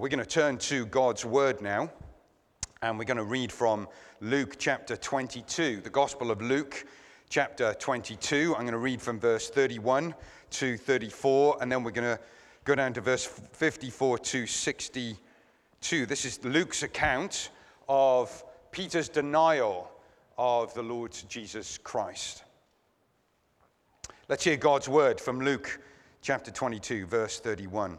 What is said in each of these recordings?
We're going to turn to God's Word now, and we're going to read from Luke chapter 22, the Gospel of Luke chapter 22. I'm going to read from verse 31 to 34, and then we're going to go down to verse 54 to 62. This is Luke's account of Peter's denial of the Lord Jesus Christ. Let's hear God's word from Luke chapter 22, verse 31.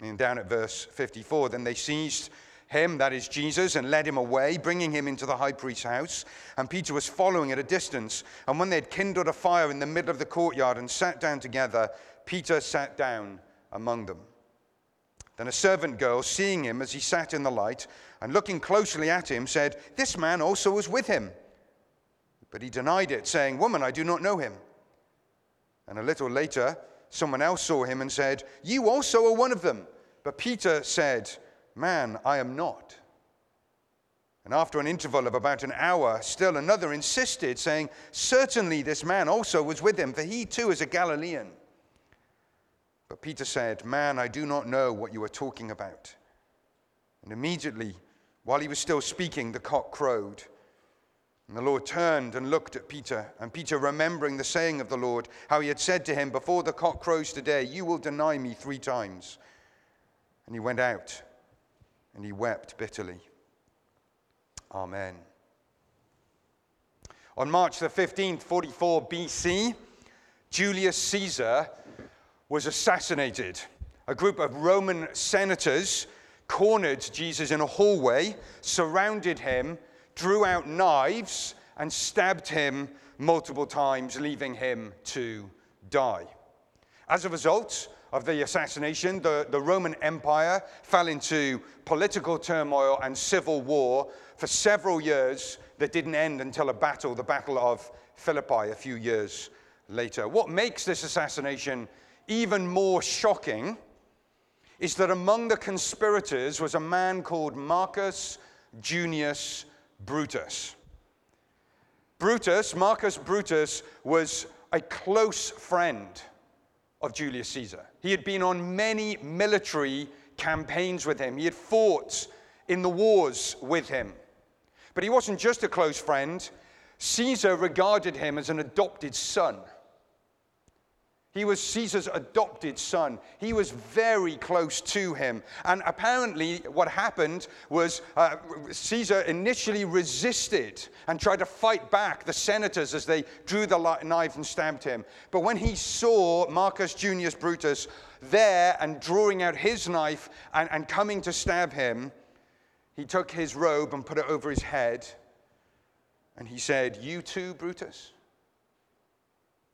And down at verse 54, then they seized him, that is Jesus, and led him away, bringing him into the high priest's house. And Peter was following at a distance. And when they had kindled a fire in the middle of the courtyard and sat down together, Peter sat down among them. Then a servant girl, seeing him as he sat in the light and looking closely at him, said, This man also was with him. But he denied it, saying, Woman, I do not know him. And a little later, someone else saw him and said, You also are one of them. But Peter said, Man, I am not. And after an interval of about an hour, still another insisted, saying, Certainly this man also was with him, for he too is a Galilean. But Peter said, Man, I do not know what you are talking about. And immediately, while he was still speaking, the cock crowed. And the Lord turned and looked at Peter. And Peter, remembering the saying of the Lord, how he had said to him, Before the cock crows today, you will deny me three times. And he went out and he wept bitterly. Amen. On March the 15th, 44 BC, Julius Caesar was assassinated. A group of Roman senators cornered Jesus in a hallway, surrounded him, drew out knives, and stabbed him multiple times, leaving him to die. As a result, of the assassination, the, the Roman Empire fell into political turmoil and civil war for several years that didn't end until a battle, the Battle of Philippi, a few years later. What makes this assassination even more shocking is that among the conspirators was a man called Marcus Junius Brutus. Brutus, Marcus Brutus, was a close friend of Julius Caesar. He had been on many military campaigns with him, he had fought in the wars with him. But he wasn't just a close friend, Caesar regarded him as an adopted son. He was Caesar's adopted son. He was very close to him. And apparently, what happened was uh, Caesar initially resisted and tried to fight back the senators as they drew the knife and stabbed him. But when he saw Marcus Junius Brutus there and drawing out his knife and, and coming to stab him, he took his robe and put it over his head. And he said, You too, Brutus?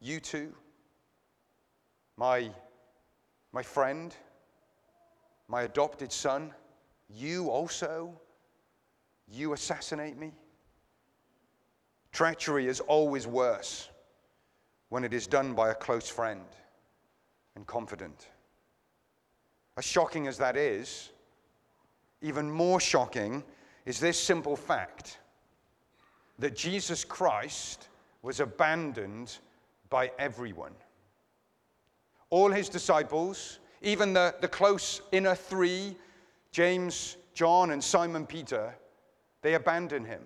You too? My, my friend, my adopted son, you also, you assassinate me? Treachery is always worse when it is done by a close friend and confident. As shocking as that is, even more shocking is this simple fact that Jesus Christ was abandoned by everyone all his disciples, even the, the close inner three, James, John, and Simon Peter, they abandon him.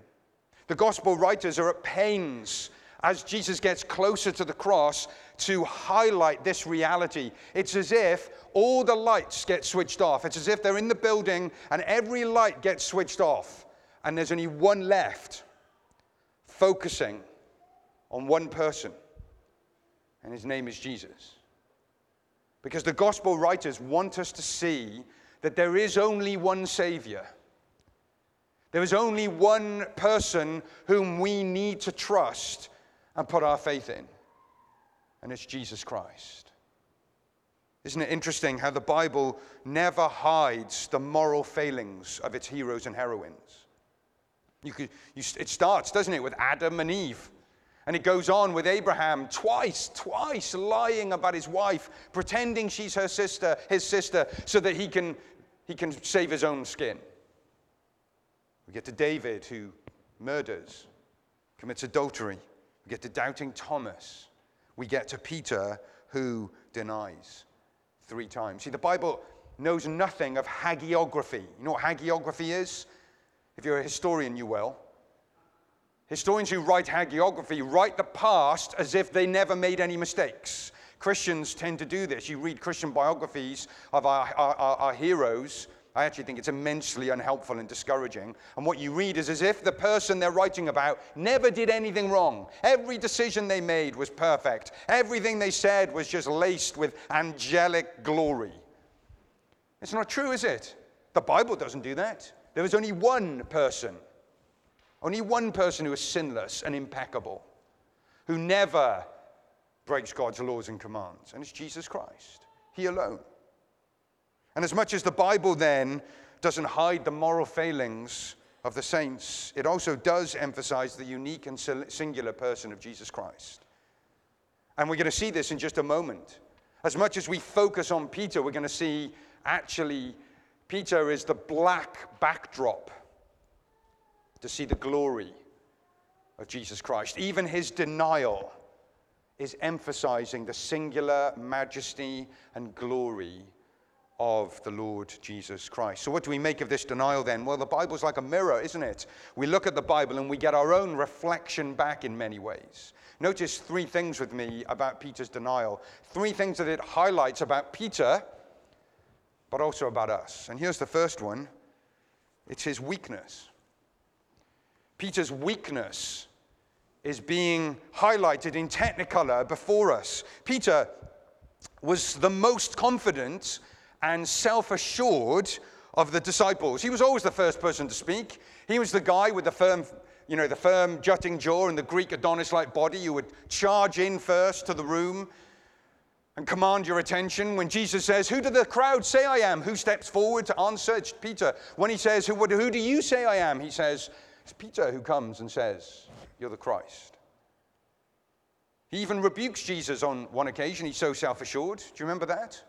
The gospel writers are at pains as Jesus gets closer to the cross to highlight this reality. It's as if all the lights get switched off. It's as if they're in the building and every light gets switched off, and there's only one left, focusing on one person, and his name is Jesus. Because the gospel writers want us to see that there is only one Savior. There is only one person whom we need to trust and put our faith in, and it's Jesus Christ. Isn't it interesting how the Bible never hides the moral failings of its heroes and heroines? You could, you, it starts, doesn't it, with Adam and Eve. And it goes on with Abraham twice, twice lying about his wife, pretending she's her sister, his sister, so that he can, he can save his own skin. We get to David, who murders, commits adultery. We get to doubting Thomas. We get to Peter, who denies three times. See, the Bible knows nothing of hagiography. You know what hagiography is? If you're a historian, you will. Historians who write hagiography write the past as if they never made any mistakes. Christians tend to do this. You read Christian biographies of our, our, our, heroes. I actually think it's immensely unhelpful and discouraging. And what you read is as if the person they're writing about never did anything wrong. Every decision they made was perfect, everything they said was just laced with angelic glory. It's not true, is it? The Bible doesn't do that. There is only one person only one person who is sinless and impeccable, who never breaks God's laws and commands, and it's Jesus Christ. He alone. And as much as the Bible then doesn't hide the moral failings of the saints, it also does emphasize the unique and singular person of Jesus Christ. And we're going to see this in just a moment. As much as we focus on Peter, we're going to see actually Peter is the black backdrop to see the glory of Jesus Christ. Even his denial is emphasizing the singular majesty and glory of the Lord Jesus Christ. So, what do we make of this denial then? Well, the Bible's like a mirror, isn't it? We look at the Bible and we get our own reflection back in many ways. Notice three things with me about Peter's denial. Three things that it highlights about Peter, but also about us. And here's the first one it's his weakness. Peter's weakness is being highlighted in technicolor before us. Peter was the most confident and self assured of the disciples. He was always the first person to speak. He was the guy with the firm, you know, the firm jutting jaw and the Greek Adonis like body who would charge in first to the room and command your attention. When Jesus says, Who do the crowd say I am? Who steps forward to answer? It's Peter. When he says, Who, who do you say I am? He says, it's Peter who comes and says, You're the Christ. He even rebukes Jesus on one occasion. He's so self assured. Do you remember that?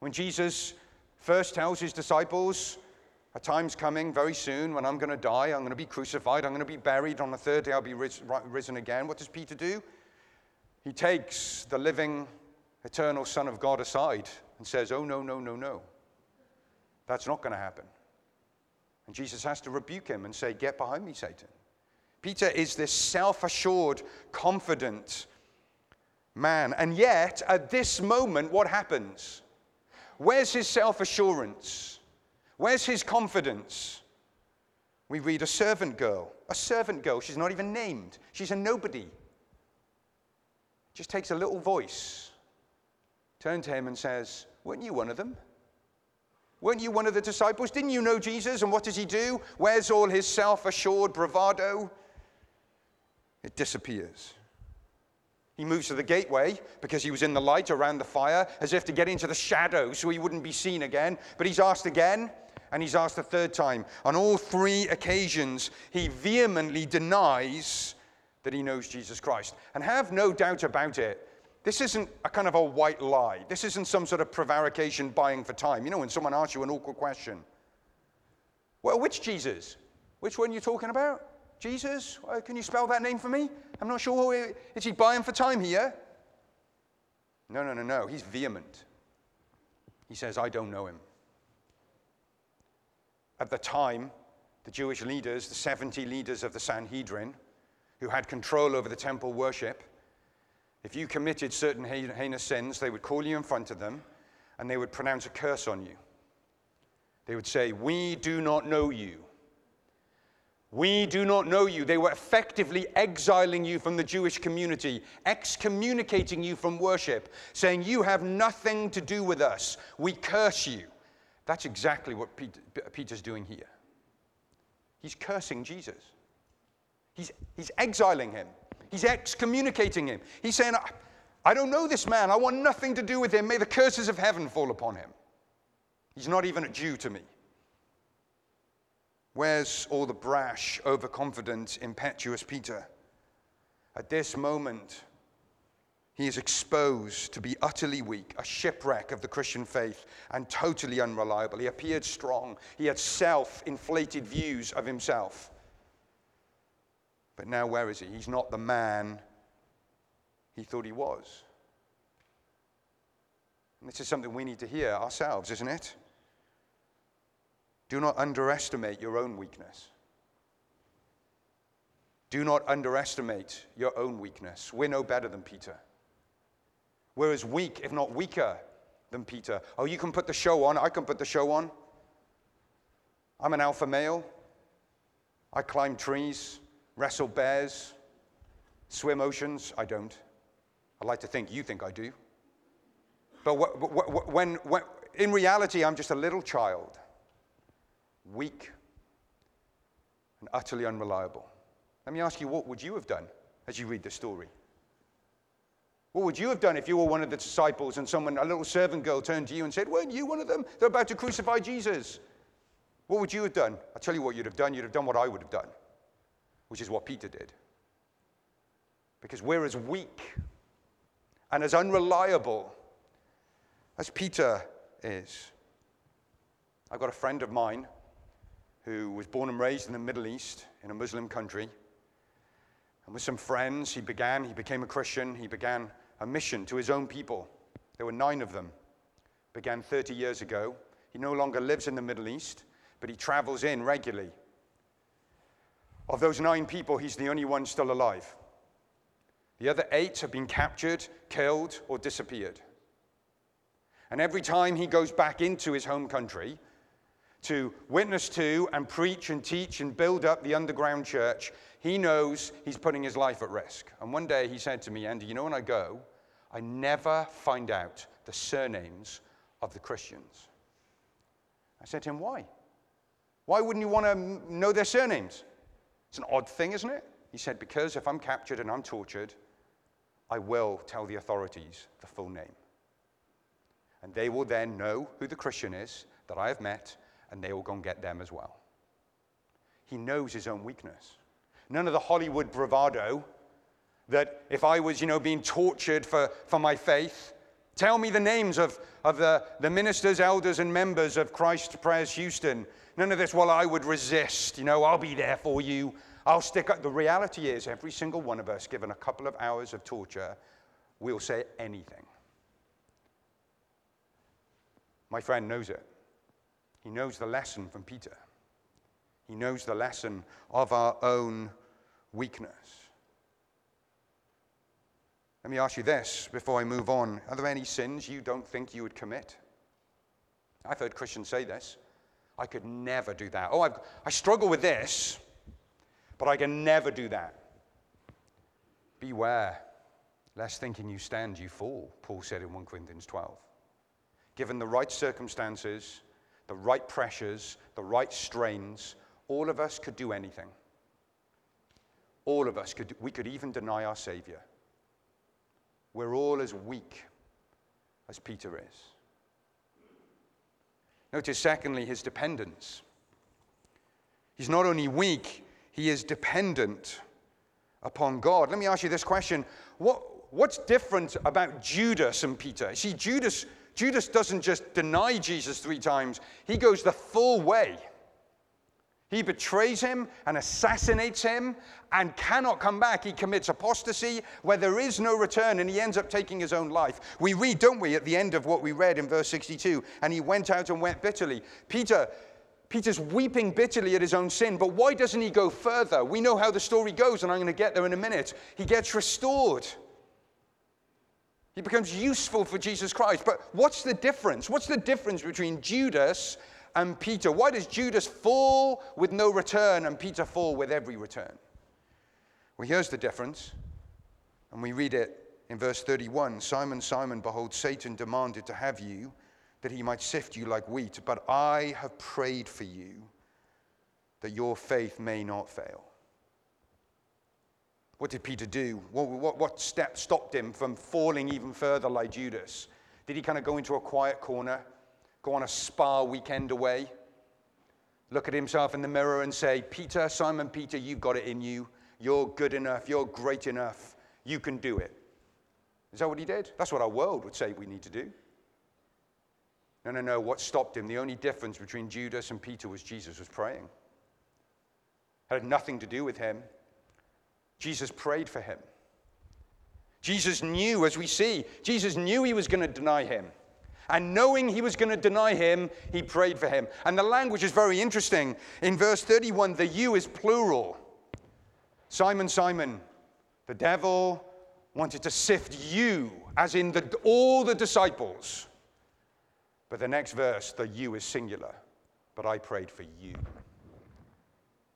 When Jesus first tells his disciples, A time's coming very soon when I'm going to die, I'm going to be crucified, I'm going to be buried, on the third day I'll be risen again. What does Peter do? He takes the living, eternal Son of God aside and says, Oh, no, no, no, no. That's not going to happen. And Jesus has to rebuke him and say, Get behind me, Satan. Peter is this self assured, confident man. And yet, at this moment, what happens? Where's his self assurance? Where's his confidence? We read a servant girl. A servant girl. She's not even named, she's a nobody. Just takes a little voice, turns to him and says, Weren't you one of them? Weren't you one of the disciples? Didn't you know Jesus? And what does he do? Where's all his self assured bravado? It disappears. He moves to the gateway because he was in the light around the fire, as if to get into the shadow so he wouldn't be seen again. But he's asked again, and he's asked a third time. On all three occasions, he vehemently denies that he knows Jesus Christ. And have no doubt about it, this isn't a kind of a white lie. This isn't some sort of prevarication buying for time. You know, when someone asks you an awkward question. Well, which Jesus? Which one are you talking about? Jesus? Can you spell that name for me? I'm not sure. Is he buying for time here? No, no, no, no. He's vehement. He says, I don't know him. At the time, the Jewish leaders, the 70 leaders of the Sanhedrin, who had control over the temple worship, if you committed certain heinous sins, they would call you in front of them and they would pronounce a curse on you. They would say, We do not know you. We do not know you. They were effectively exiling you from the Jewish community, excommunicating you from worship, saying, You have nothing to do with us. We curse you. That's exactly what Peter's doing here. He's cursing Jesus, he's, he's exiling him. He's excommunicating him. He's saying, I don't know this man. I want nothing to do with him. May the curses of heaven fall upon him. He's not even a Jew to me. Where's all the brash, overconfident, impetuous Peter? At this moment, he is exposed to be utterly weak, a shipwreck of the Christian faith, and totally unreliable. He appeared strong. He had self inflated views of himself. But now, where is he? He's not the man he thought he was. And this is something we need to hear ourselves, isn't it? Do not underestimate your own weakness. Do not underestimate your own weakness. We're no better than Peter. We're as weak, if not weaker, than Peter. Oh, you can put the show on. I can put the show on. I'm an alpha male. I climb trees, wrestle bears, swim oceans. I don't. I like to think you think I do. But when, when, in reality, I'm just a little child, weak and utterly unreliable. Let me ask you, what would you have done as you read the story? What would you have done if you were one of the disciples and someone, a little servant girl, turned to you and said, Weren't you one of them? They're about to crucify Jesus. What would you have done? I'll tell you what you'd have done. You'd have done what I would have done, which is what Peter did. Because we're as weak and as unreliable as Peter is. I've got a friend of mine who was born and raised in the Middle East in a Muslim country. And with some friends, he began, he became a Christian, he began a mission to his own people. There were nine of them. Began 30 years ago. He no longer lives in the Middle East, but he travels in regularly. Of those nine people, he's the only one still alive. The other eight have been captured, killed, or disappeared. And every time he goes back into his home country to witness to and preach and teach and build up the underground church, he knows he's putting his life at risk. And one day he said to me, Andy, you know, when I go, I never find out the surnames of the Christians. I said to him, Why? Why wouldn't you want to know their surnames? It's an odd thing, isn't it? He said, Because if I'm captured and I'm tortured, I will tell the authorities the full name. And they will then know who the Christian is that I have met, and they will go and get them as well. He knows his own weakness. None of the Hollywood bravado that if I was, you know, being tortured for, for my faith, tell me the names of, of the, the ministers, elders, and members of Christ Pres Houston. None of this, well, I would resist, you know, I'll be there for you. I'll stick up. The reality is, every single one of us, given a couple of hours of torture, will say anything. My friend knows it. He knows the lesson from Peter. He knows the lesson of our own weakness. Let me ask you this before I move on. Are there any sins you don't think you would commit? I've heard Christians say this. I could never do that. Oh, I've, I struggle with this. But I can never do that. Beware, lest thinking you stand, you fall, Paul said in 1 Corinthians 12. Given the right circumstances, the right pressures, the right strains, all of us could do anything. All of us could, we could even deny our Savior. We're all as weak as Peter is. Notice, secondly, his dependence. He's not only weak, he is dependent upon God. Let me ask you this question what, What's different about Judas and Peter? See, Judas, Judas doesn't just deny Jesus three times, he goes the full way. He betrays him and assassinates him and cannot come back. He commits apostasy where there is no return and he ends up taking his own life. We read, don't we, at the end of what we read in verse 62, and he went out and wept bitterly. Peter Peter's weeping bitterly at his own sin, but why doesn't he go further? We know how the story goes, and I'm going to get there in a minute. He gets restored. He becomes useful for Jesus Christ. But what's the difference? What's the difference between Judas and Peter? Why does Judas fall with no return and Peter fall with every return? Well, here's the difference. And we read it in verse 31 Simon, Simon, behold, Satan demanded to have you that he might sift you like wheat, but I have prayed for you that your faith may not fail. What did Peter do? What, what, what step stopped him from falling even further like Judas? Did he kind of go into a quiet corner, go on a spa weekend away, look at himself in the mirror and say, Peter, Simon Peter, you've got it in you. You're good enough. You're great enough. You can do it. Is that what he did? That's what our world would say we need to do. No, no, no. What stopped him? The only difference between Judas and Peter was Jesus was praying. It had nothing to do with him. Jesus prayed for him. Jesus knew, as we see, Jesus knew he was going to deny him. And knowing he was going to deny him, he prayed for him. And the language is very interesting. In verse 31, the you is plural. Simon, Simon, the devil wanted to sift you, as in the, all the disciples. But the next verse, the you is singular. But I prayed for you.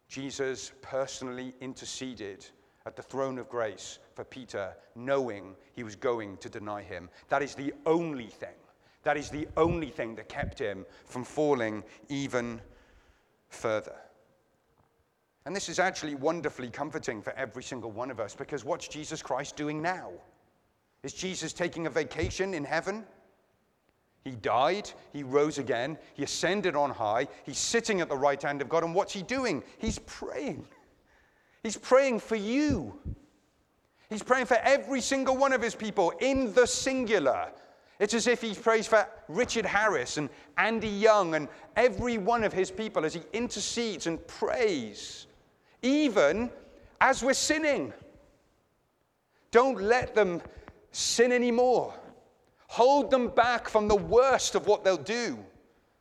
Jesus personally interceded at the throne of grace for Peter, knowing he was going to deny him. That is the only thing. That is the only thing that kept him from falling even further. And this is actually wonderfully comforting for every single one of us because what's Jesus Christ doing now? Is Jesus taking a vacation in heaven? He died, he rose again, he ascended on high, he's sitting at the right hand of God, and what's he doing? He's praying. He's praying for you. He's praying for every single one of his people in the singular. It's as if he prays for Richard Harris and Andy Young and every one of his people as he intercedes and prays, even as we're sinning. Don't let them sin anymore. Hold them back from the worst of what they'll do.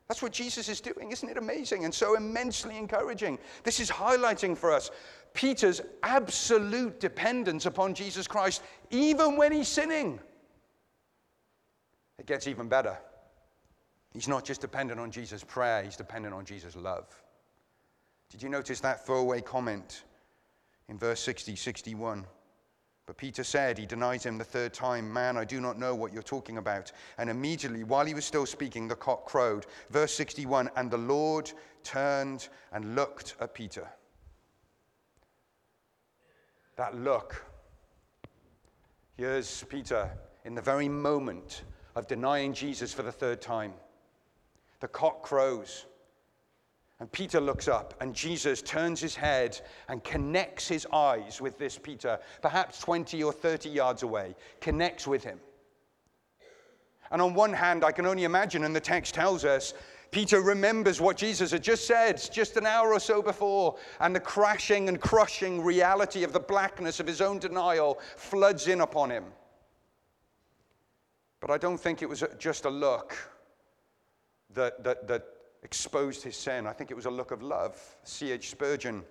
That's what Jesus is doing. Isn't it amazing and so immensely encouraging? This is highlighting for us Peter's absolute dependence upon Jesus Christ, even when he's sinning. It gets even better. He's not just dependent on Jesus' prayer, he's dependent on Jesus' love. Did you notice that throwaway comment in verse 60, 61? But Peter said, he denies him the third time, Man, I do not know what you're talking about. And immediately, while he was still speaking, the cock crowed. Verse 61 And the Lord turned and looked at Peter. That look. Here's Peter in the very moment of denying Jesus for the third time. The cock crows. And Peter looks up, and Jesus turns his head and connects his eyes with this Peter, perhaps 20 or 30 yards away, connects with him. And on one hand, I can only imagine, and the text tells us, Peter remembers what Jesus had just said just an hour or so before, and the crashing and crushing reality of the blackness of his own denial floods in upon him. But I don't think it was just a look that, that, that exposed his sin. I think it was a look of love. C.H. Spurgeon,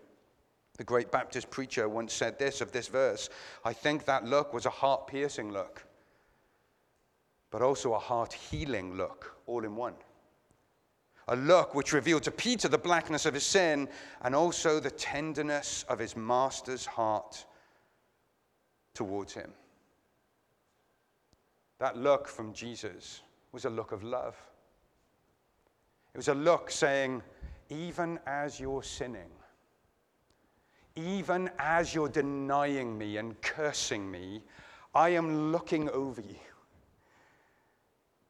the great Baptist preacher, once said this of this verse I think that look was a heart piercing look, but also a heart healing look, all in one. A look which revealed to Peter the blackness of his sin and also the tenderness of his master's heart towards him. That look from Jesus was a look of love. It was a look saying, even as you're sinning, even as you're denying me and cursing me, I am looking over you.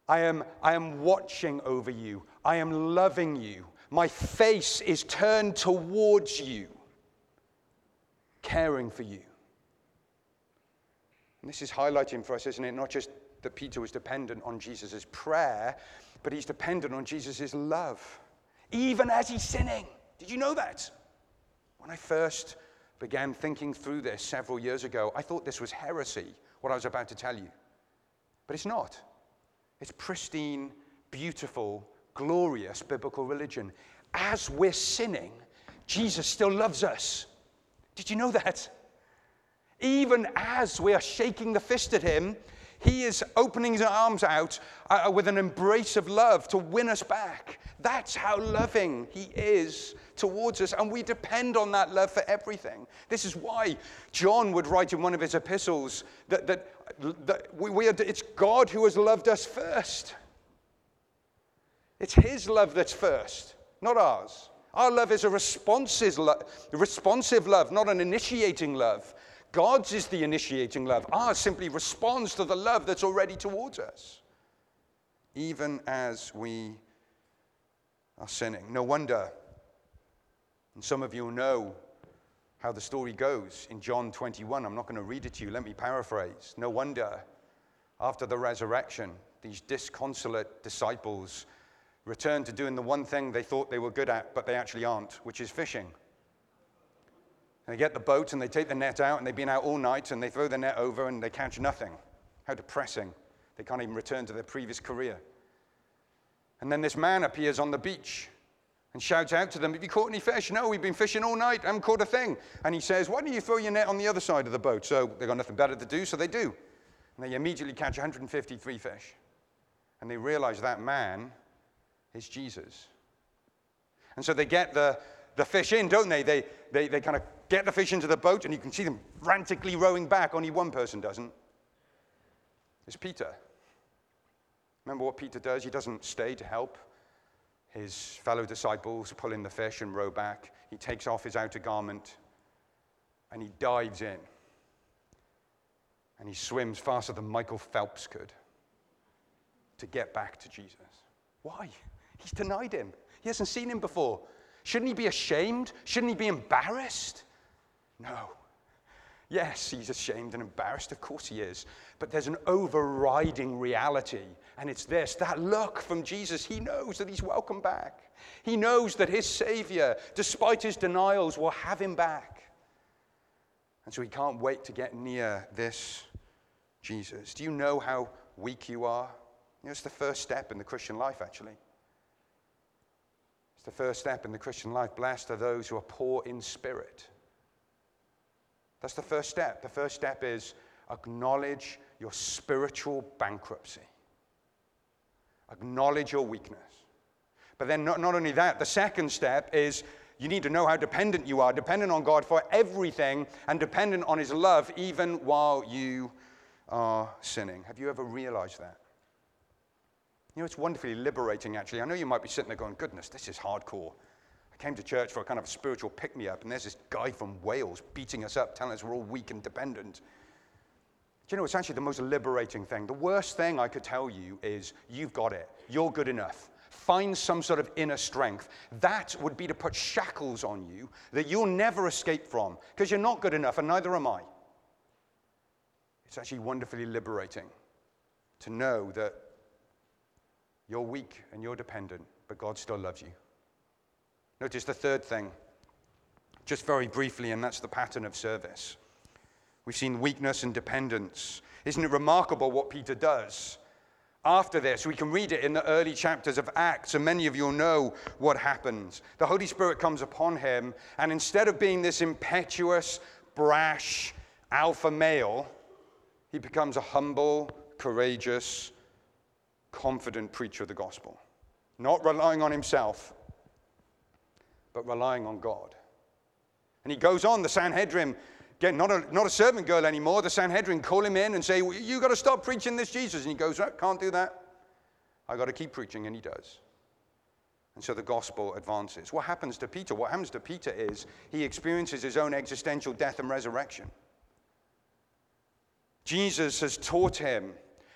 I am, I am watching over you. I am loving you. My face is turned towards you, caring for you. And this is highlighting for us, isn't it? Not just that Peter was dependent on Jesus' prayer, but he's dependent on Jesus' love, even as he's sinning. Did you know that? When I first began thinking through this several years ago, I thought this was heresy, what I was about to tell you. But it's not. It's pristine, beautiful, glorious biblical religion. As we're sinning, Jesus still loves us. Did you know that? Even as we are shaking the fist at him, he is opening his arms out uh, with an embrace of love to win us back. That's how loving he is towards us, and we depend on that love for everything. This is why John would write in one of his epistles that, that, that we, we are, it's God who has loved us first. It's his love that's first, not ours. Our love is a responsive love, not an initiating love. God's is the initiating love. Ours simply responds to the love that's already towards us, even as we are sinning. No wonder, and some of you know how the story goes in John 21. I'm not going to read it to you. Let me paraphrase. No wonder, after the resurrection, these disconsolate disciples return to doing the one thing they thought they were good at, but they actually aren't, which is fishing. And they get the boat and they take the net out, and they've been out all night, and they throw the net over and they catch nothing. How depressing. They can't even return to their previous career. And then this man appears on the beach and shouts out to them, Have you caught any fish? No, we've been fishing all night. I haven't caught a thing. And he says, Why don't you throw your net on the other side of the boat? So they've got nothing better to do, so they do. And they immediately catch 153 fish. And they realize that man is Jesus. And so they get the, the fish in, don't they? They, they, they kind of get the fish into the boat, and you can see them frantically rowing back. Only one person doesn't. It's Peter. Remember what Peter does? He doesn't stay to help his fellow disciples pull in the fish and row back. He takes off his outer garment and he dives in. And he swims faster than Michael Phelps could to get back to Jesus. Why? He's denied him. He hasn't seen him before. Shouldn't he be ashamed? Shouldn't he be embarrassed? No. Yes, he's ashamed and embarrassed. Of course he is. But there's an overriding reality, and it's this that look from Jesus. He knows that he's welcome back. He knows that his Savior, despite his denials, will have him back. And so he can't wait to get near this Jesus. Do you know how weak you are? You know, it's the first step in the Christian life, actually. It's the first step in the Christian life. Blessed are those who are poor in spirit that's the first step. The first step is acknowledge your spiritual bankruptcy, acknowledge your weakness. But then, not, not only that, the second step is you need to know how dependent you are, dependent on God for everything, and dependent on His love even while you are sinning. Have you ever realized that? You know, it's wonderfully liberating, actually. I know you might be sitting there going, goodness, this is hardcore. I came to church for a kind of spiritual pick me up, and there's this guy from Wales beating us up, telling us we're all weak and dependent. Do you know, it's actually the most liberating thing. The worst thing I could tell you is you've got it, you're good enough. Find some sort of inner strength. That would be to put shackles on you that you'll never escape from because you're not good enough, and neither am I. It's actually wonderfully liberating to know that you're weak and you're dependent, but God still loves you. Notice the third thing, just very briefly, and that's the pattern of service. We've seen weakness and dependence. Isn't it remarkable what Peter does? After this, we can read it in the early chapters of Acts, and many of you know what happens. The Holy Spirit comes upon him, and instead of being this impetuous, brash, alpha male, he becomes a humble, courageous, confident preacher of the gospel. Not relying on himself, but relying on God. And he goes on, the Sanhedrin, again, not a, not a servant girl anymore, the Sanhedrin call him in and say, You've got to stop preaching this Jesus. And he goes, can't do that. I've got to keep preaching, and he does. And so the gospel advances. What happens to Peter? What happens to Peter is he experiences his own existential death and resurrection. Jesus has taught him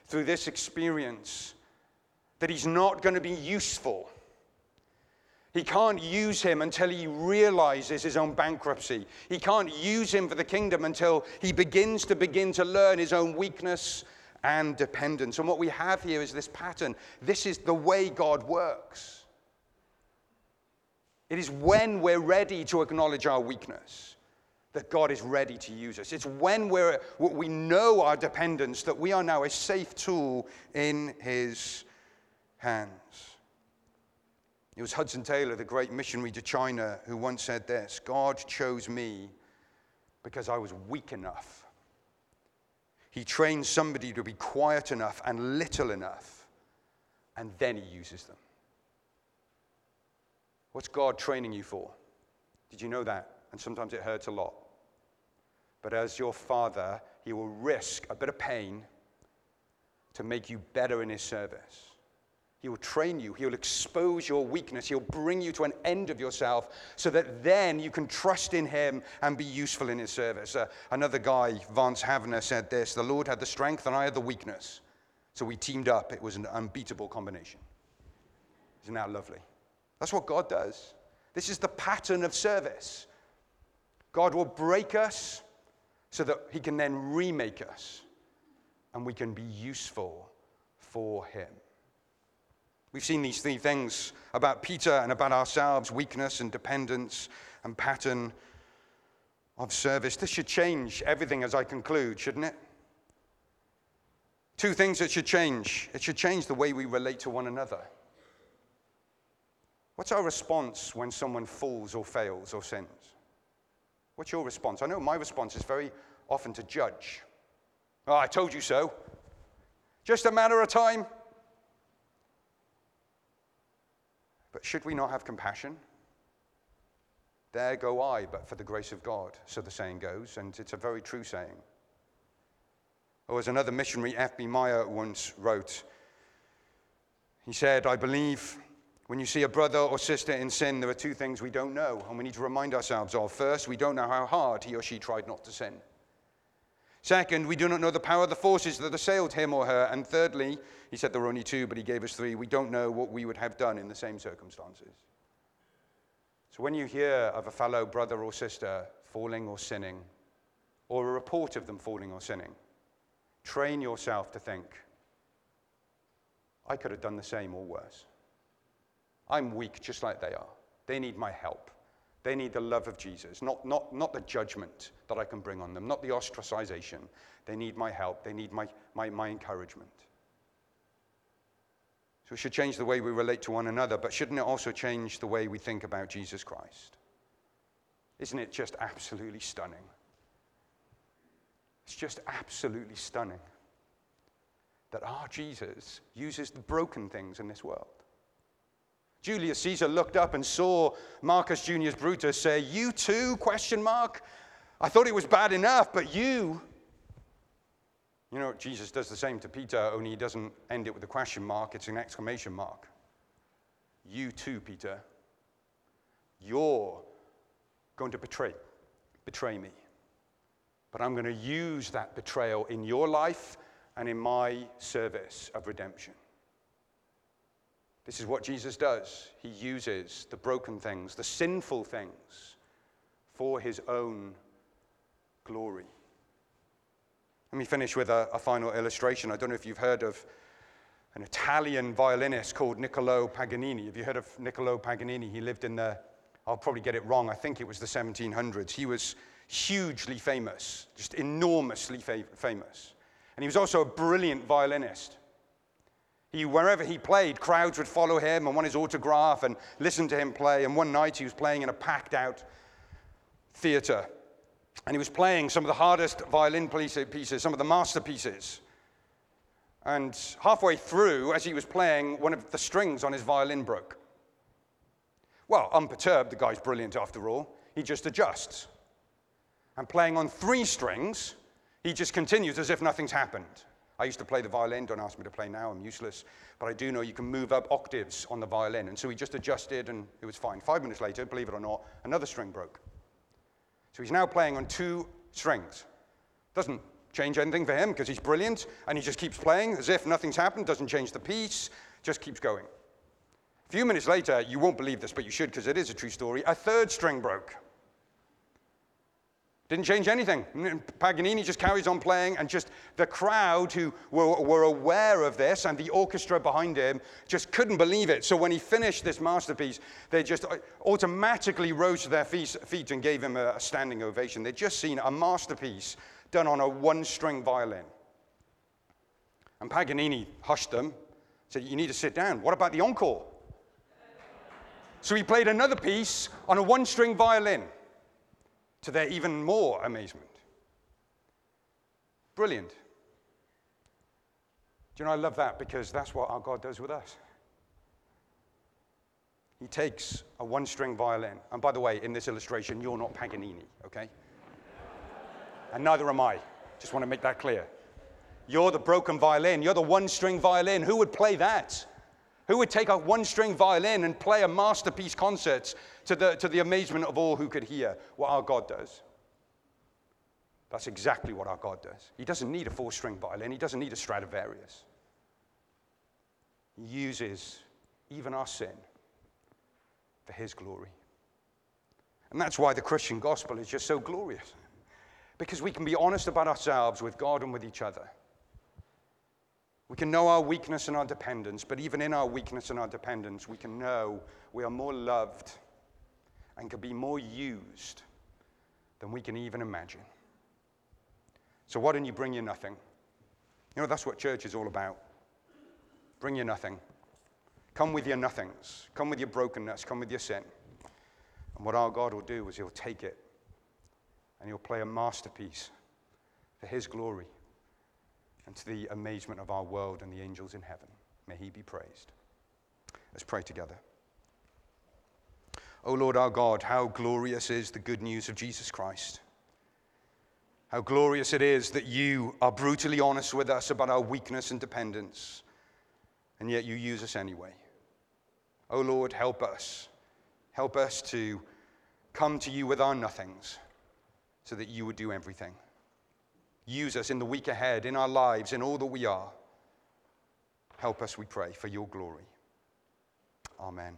through this experience that he's not going to be useful he can't use him until he realizes his own bankruptcy. He can't use him for the kingdom until he begins to begin to learn his own weakness and dependence. And what we have here is this pattern. This is the way God works. It is when we're ready to acknowledge our weakness that God is ready to use us. It's when we're, we know our dependence that we are now a safe tool in his hands. It was Hudson Taylor, the great missionary to China, who once said this God chose me because I was weak enough. He trains somebody to be quiet enough and little enough, and then he uses them. What's God training you for? Did you know that? And sometimes it hurts a lot. But as your father, he will risk a bit of pain to make you better in his service. He will train you. He'll expose your weakness. He'll bring you to an end of yourself so that then you can trust in Him and be useful in His service. Uh, another guy, Vance Havner, said this The Lord had the strength and I had the weakness. So we teamed up. It was an unbeatable combination. Isn't that lovely? That's what God does. This is the pattern of service. God will break us so that He can then remake us and we can be useful for Him. We've seen these three things about Peter and about ourselves weakness and dependence and pattern of service. This should change everything as I conclude, shouldn't it? Two things that should change it should change the way we relate to one another. What's our response when someone falls or fails or sins? What's your response? I know my response is very often to judge. Oh, I told you so. Just a matter of time. But should we not have compassion? There go I, but for the grace of God, so the saying goes, and it's a very true saying. Or as another missionary, F.B. Meyer, once wrote, he said, I believe when you see a brother or sister in sin, there are two things we don't know, and we need to remind ourselves of. First, we don't know how hard he or she tried not to sin. Second, we do not know the power of the forces that assailed him or her. And thirdly, he said there were only two, but he gave us three. We don't know what we would have done in the same circumstances. So when you hear of a fellow brother or sister falling or sinning, or a report of them falling or sinning, train yourself to think, I could have done the same or worse. I'm weak just like they are. They need my help. They need the love of Jesus, not, not, not the judgment that I can bring on them, not the ostracization. They need my help. They need my, my, my encouragement. So it should change the way we relate to one another, but shouldn't it also change the way we think about Jesus Christ? Isn't it just absolutely stunning? It's just absolutely stunning that our Jesus uses the broken things in this world Julius Caesar looked up and saw Marcus Junius Brutus say, "You too?" question mark. I thought it was bad enough, but you You know, Jesus does the same to Peter, only he doesn't end it with a question mark, it's an exclamation mark. You too, Peter. You're going to betray betray me. But I'm going to use that betrayal in your life and in my service of redemption. This is what Jesus does. He uses the broken things, the sinful things, for his own glory. Let me finish with a, a, final illustration. I don't know if you've heard of an Italian violinist called Niccolo Paganini. Have you heard of Niccolo Paganini? He lived in the, I'll probably get it wrong, I think it was the 1700s. He was hugely famous, just enormously fa- famous. And he was also a brilliant violinist. He, wherever he played, crowds would follow him and want his autograph and listen to him play. And one night he was playing in a packed out theater. And he was playing some of the hardest violin uh, pieces, some of the masterpieces. And halfway through, as he was playing, one of the strings on his violin broke. Well, unperturbed, the guy's brilliant after all. He just adjusts. And playing on three strings, he just continues as if nothing's happened. I used to play the violin. Don't ask me to play now, I'm useless. But I do know you can move up octaves on the violin. And so he just adjusted and it was fine. Five minutes later, believe it or not, another string broke. So he's now playing on two strings. Doesn't change anything for him because he's brilliant and he just keeps playing as if nothing's happened, doesn't change the piece, just keeps going. A few minutes later, you won't believe this, but you should because it is a true story. A third string broke. Didn't change anything. Paganini just carries on playing, and just the crowd who were, were, aware of this and the orchestra behind him just couldn't believe it. So when he finished this masterpiece, they just uh, automatically rose to their feet and gave him a standing ovation. They'd just seen a masterpiece done on a one string violin. And Paganini hushed them, said, You need to sit down. What about the encore? So he played another piece on a one string violin to their even more amazement. Brilliant. Do you know, I love that because that's what our God does with us. He takes a one string violin, and by the way, in this illustration, you're not Paganini, okay? and neither am I. Just want to make that clear. You're the broken violin, you're the one string violin. Who would play that? Who would take a one string violin and play a masterpiece concert to the, to the amazement of all who could hear what our God does? That's exactly what our God does. He doesn't need a four string violin, He doesn't need a Stradivarius. He uses even our sin for His glory. And that's why the Christian gospel is just so glorious. Because we can be honest about ourselves with God and with each other. We can know our weakness and our dependence, but even in our weakness and our dependence, we can know we are more loved and can be more used than we can even imagine. So, why don't you bring your nothing? You know, that's what church is all about. Bring your nothing. Come with your nothings. Come with your brokenness. Come with your sin. And what our God will do is He'll take it and He'll play a masterpiece for His glory and to the amazement of our world and the angels in heaven. May He be praised. Let's pray together. O Lord our God, how glorious is the good news of Jesus Christ. How glorious it is that you are brutally honest with us about our weakness and dependence, and yet you use us anyway. Oh Lord, help us. Help us to come to you with our nothings so that you would do everything. Use us in the week ahead, in our lives, in all that we are. Help us, we pray, for your glory. Amen.